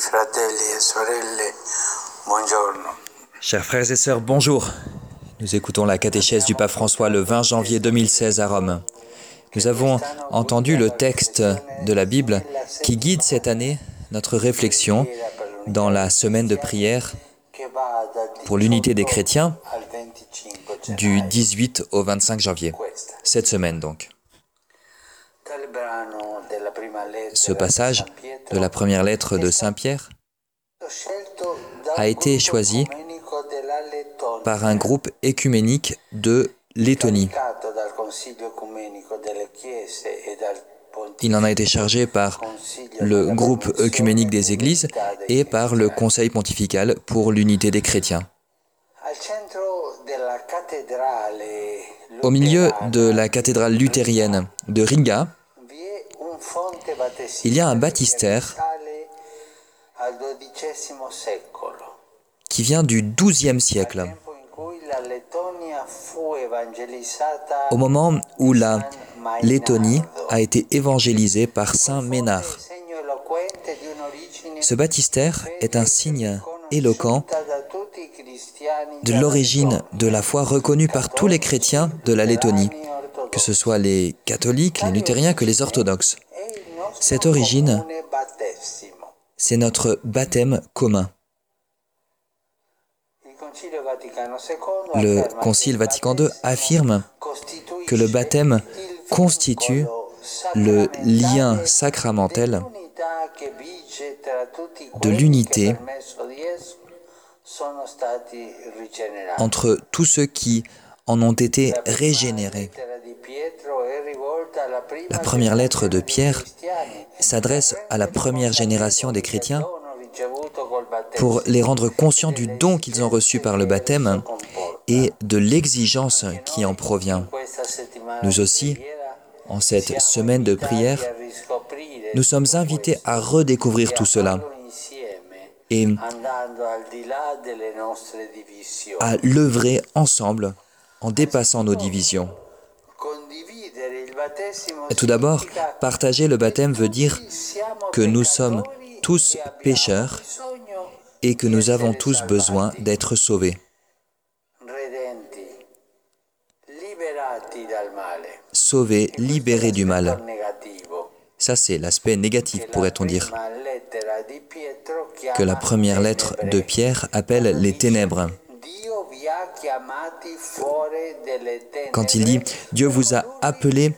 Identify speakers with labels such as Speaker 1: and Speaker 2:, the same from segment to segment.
Speaker 1: fratelli e sorelle, buongiorno.
Speaker 2: Chers frères et sœurs, bonjour. Nous écoutons la catéchèse du pape François le 20 janvier 2016 à Rome. Nous avons entendu le texte de la Bible qui guide cette année notre réflexion dans la semaine de prière pour l'unité des chrétiens du 18 au 25 janvier. Cette semaine donc. Ce passage de la première lettre de Saint Pierre a été choisi par un groupe écuménique de Lettonie. Il en a été chargé par le groupe œcuménique des églises et par le Conseil pontifical pour l'unité des chrétiens. Au milieu de la cathédrale luthérienne de Riga, il y a un baptistère qui vient du XIIe siècle, au moment où la Lettonie a été évangélisée par Saint Ménard. Ce baptistère est un signe éloquent de l'origine de la foi reconnue par tous les chrétiens de la Lettonie, que ce soit les catholiques, les luthériens que les orthodoxes. Cette origine, c'est notre baptême commun. Le Concile Vatican II affirme que le baptême constitue le lien sacramentel de l'unité entre tous ceux qui en ont été régénérés. La première lettre de Pierre s'adresse à la première génération des chrétiens pour les rendre conscients du don qu'ils ont reçu par le baptême et de l'exigence qui en provient. Nous aussi, en cette semaine de prière, nous sommes invités à redécouvrir tout cela et à l'œuvrer ensemble en dépassant nos divisions. Tout d'abord, partager le baptême veut dire que nous sommes tous pécheurs et que nous avons tous besoin d'être sauvés. Sauvés, libérés du mal. Ça, c'est l'aspect négatif, pourrait-on dire, que la première lettre de Pierre appelle les ténèbres. Quand il dit, Dieu vous a appelé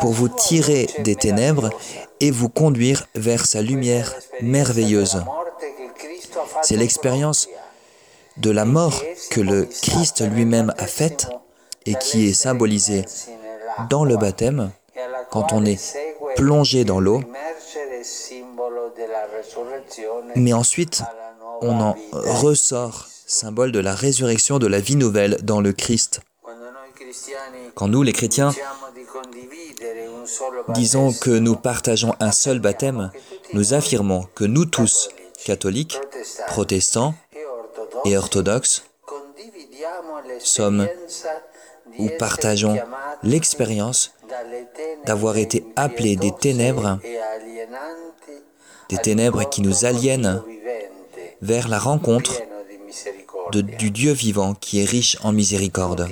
Speaker 2: pour vous tirer des ténèbres et vous conduire vers sa lumière merveilleuse. C'est l'expérience de la mort que le Christ lui-même a faite et qui est symbolisée dans le baptême quand on est plongé dans l'eau. Mais ensuite, on en ressort, symbole de la résurrection de la vie nouvelle dans le Christ. Quand nous, les chrétiens, disons que nous partageons un seul baptême, nous affirmons que nous tous, catholiques, protestants et orthodoxes, sommes ou partageons l'expérience d'avoir été appelés des ténèbres, des ténèbres qui nous aliènent vers la rencontre du Dieu vivant qui est riche en miséricorde.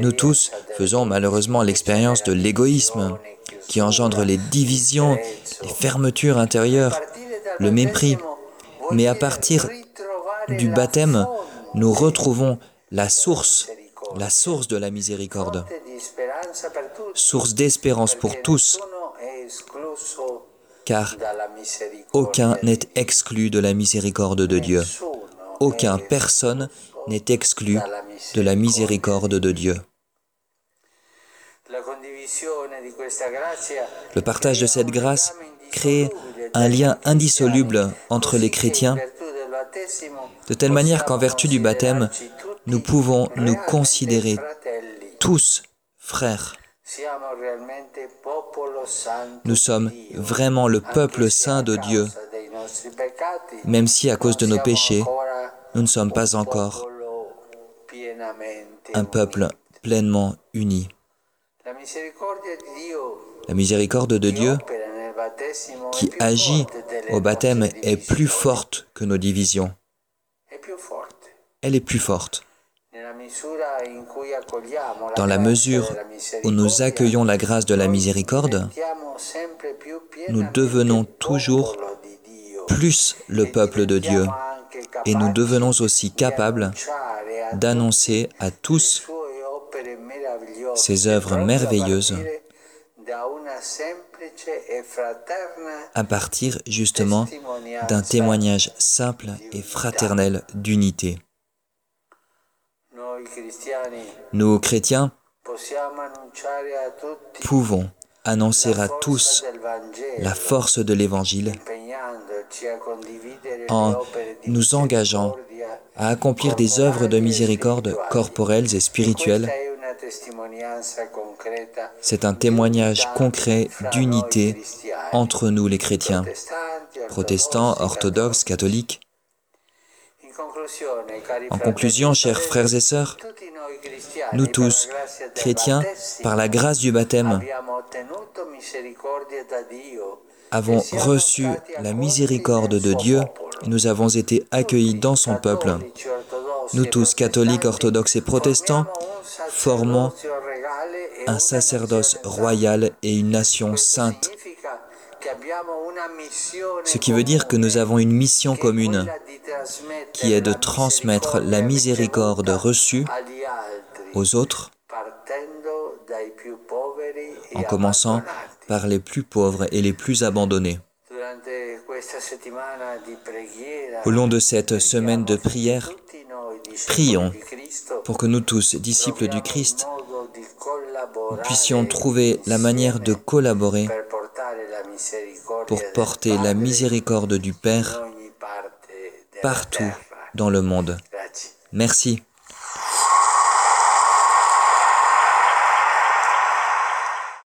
Speaker 2: Nous tous faisons malheureusement l'expérience de l'égoïsme qui engendre les divisions, les fermetures intérieures, le mépris. Mais à partir du baptême, nous retrouvons la source, la source de la miséricorde, source d'espérance pour tous, car aucun n'est exclu de la miséricorde de Dieu. Aucun, personne n'est exclu de la miséricorde de Dieu. Le partage de cette grâce crée un lien indissoluble entre les chrétiens, de telle manière qu'en vertu du baptême, nous pouvons nous considérer tous frères. Nous sommes vraiment le peuple saint de Dieu, même si à cause de nos péchés, nous ne sommes pas encore un peuple pleinement uni. La miséricorde de Dieu qui agit au baptême est plus forte que nos divisions. Elle est plus forte. Dans la mesure où nous accueillons la grâce de la miséricorde, nous devenons toujours plus le peuple de Dieu et nous devenons aussi capables d'annoncer à tous ses œuvres merveilleuses à partir justement d'un témoignage simple et fraternel d'unité. Nous, chrétiens, pouvons annoncer à tous la force de l'Évangile en nous engageant à accomplir des œuvres de miséricorde corporelles et spirituelles. C'est un témoignage concret d'unité entre nous les chrétiens, protestants, orthodoxes, catholiques. En conclusion, chers frères et sœurs, nous tous, chrétiens, par la grâce du baptême, avons reçu la miséricorde de Dieu et nous avons été accueillis dans son peuple. Nous tous, catholiques, orthodoxes et protestants, formons un sacerdoce royal et une nation sainte. Ce qui veut dire que nous avons une mission commune qui est de transmettre la miséricorde reçue aux autres en commençant par les plus pauvres et les plus abandonnés. Au long de cette semaine de prière, prions pour que nous tous, disciples du Christ, puissions trouver la manière de collaborer pour porter la miséricorde du Père partout dans le monde. Merci.